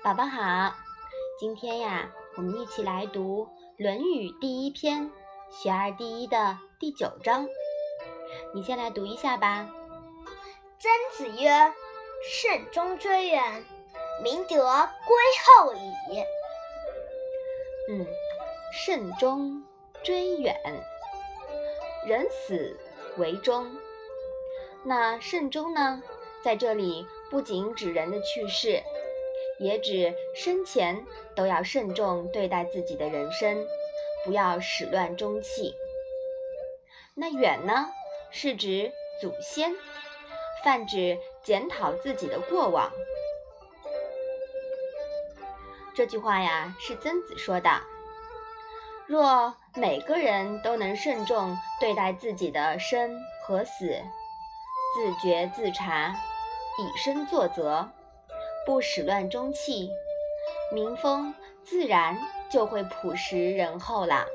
宝宝好，今天呀，我们一起来读《论语》第一篇《学而第一》的第九章。你先来读一下吧。曾子曰：“慎终追远，明德归后矣。”嗯，慎终追远，人死为终。那慎终呢，在这里不仅指人的去世。也指生前都要慎重对待自己的人生，不要始乱终弃。那远呢，是指祖先，泛指检讨自己的过往。这句话呀，是曾子说的。若每个人都能慎重对待自己的生和死，自觉自察，以身作则。不始乱终弃，民风自然就会朴实仁厚了。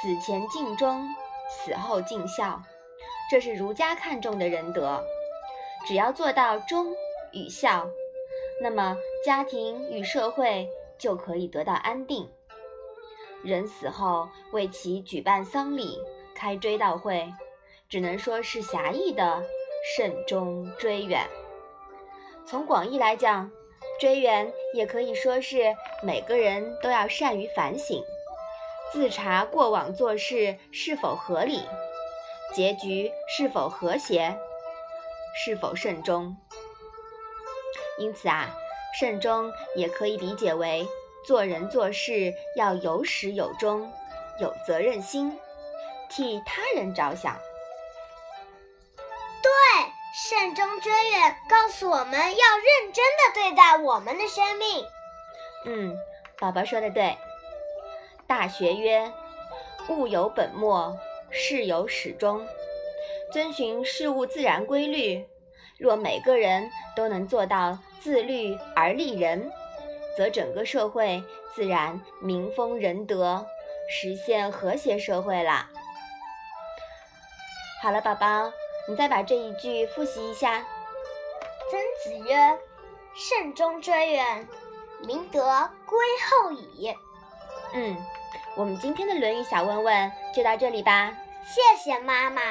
死前尽忠，死后尽孝，这是儒家看重的仁德。只要做到忠与孝，那么家庭与社会就可以得到安定。人死后为其举办丧礼、开追悼会，只能说是狭义的。慎终追远，从广义来讲，追远也可以说是每个人都要善于反省，自查过往做事是否合理，结局是否和谐，是否慎终。因此啊，慎终也可以理解为做人做事要有始有终，有责任心，替他人着想。慎终追远，告诉我们要认真的对待我们的生命。嗯，宝宝说的对。大学曰：“物有本末，事有始终。”遵循事物自然规律。若每个人都能做到自律而立人，则整个社会自然民风仁德，实现和谐社会了。好了，宝宝。你再把这一句复习一下。曾子曰：“慎终追远，明德归后矣。”嗯，我们今天的《论语》小问问就到这里吧。谢谢妈妈。